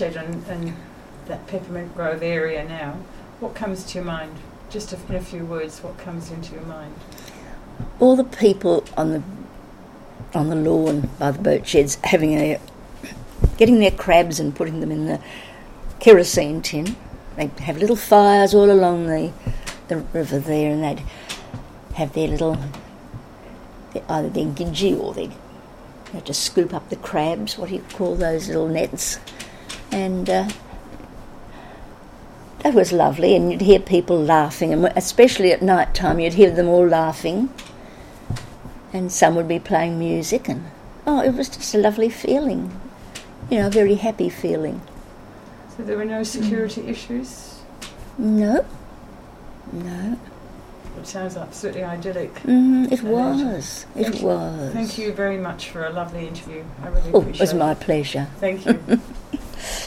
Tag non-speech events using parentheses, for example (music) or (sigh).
and, and that Peppermint Grove area now, what comes to your mind? Just in a few words, what comes into your mind? All the people on the on the lawn by the boat sheds having a getting their crabs and putting them in the kerosene tin. They have little fires all along the the river there, and they'd have their little either their gidgee or they would just scoop up the crabs. What do you call those little nets? And uh, that was lovely, and you'd hear people laughing, and especially at night time, you'd hear them all laughing, and some would be playing music, and oh, it was just a lovely feeling, you know, a very happy feeling. So there were no security mm. issues? No, no. It sounds absolutely idyllic. Mm, it was. It thank was. You, thank you very much for a lovely interview. I really oh, appreciate it. it was my pleasure. Thank you. (laughs)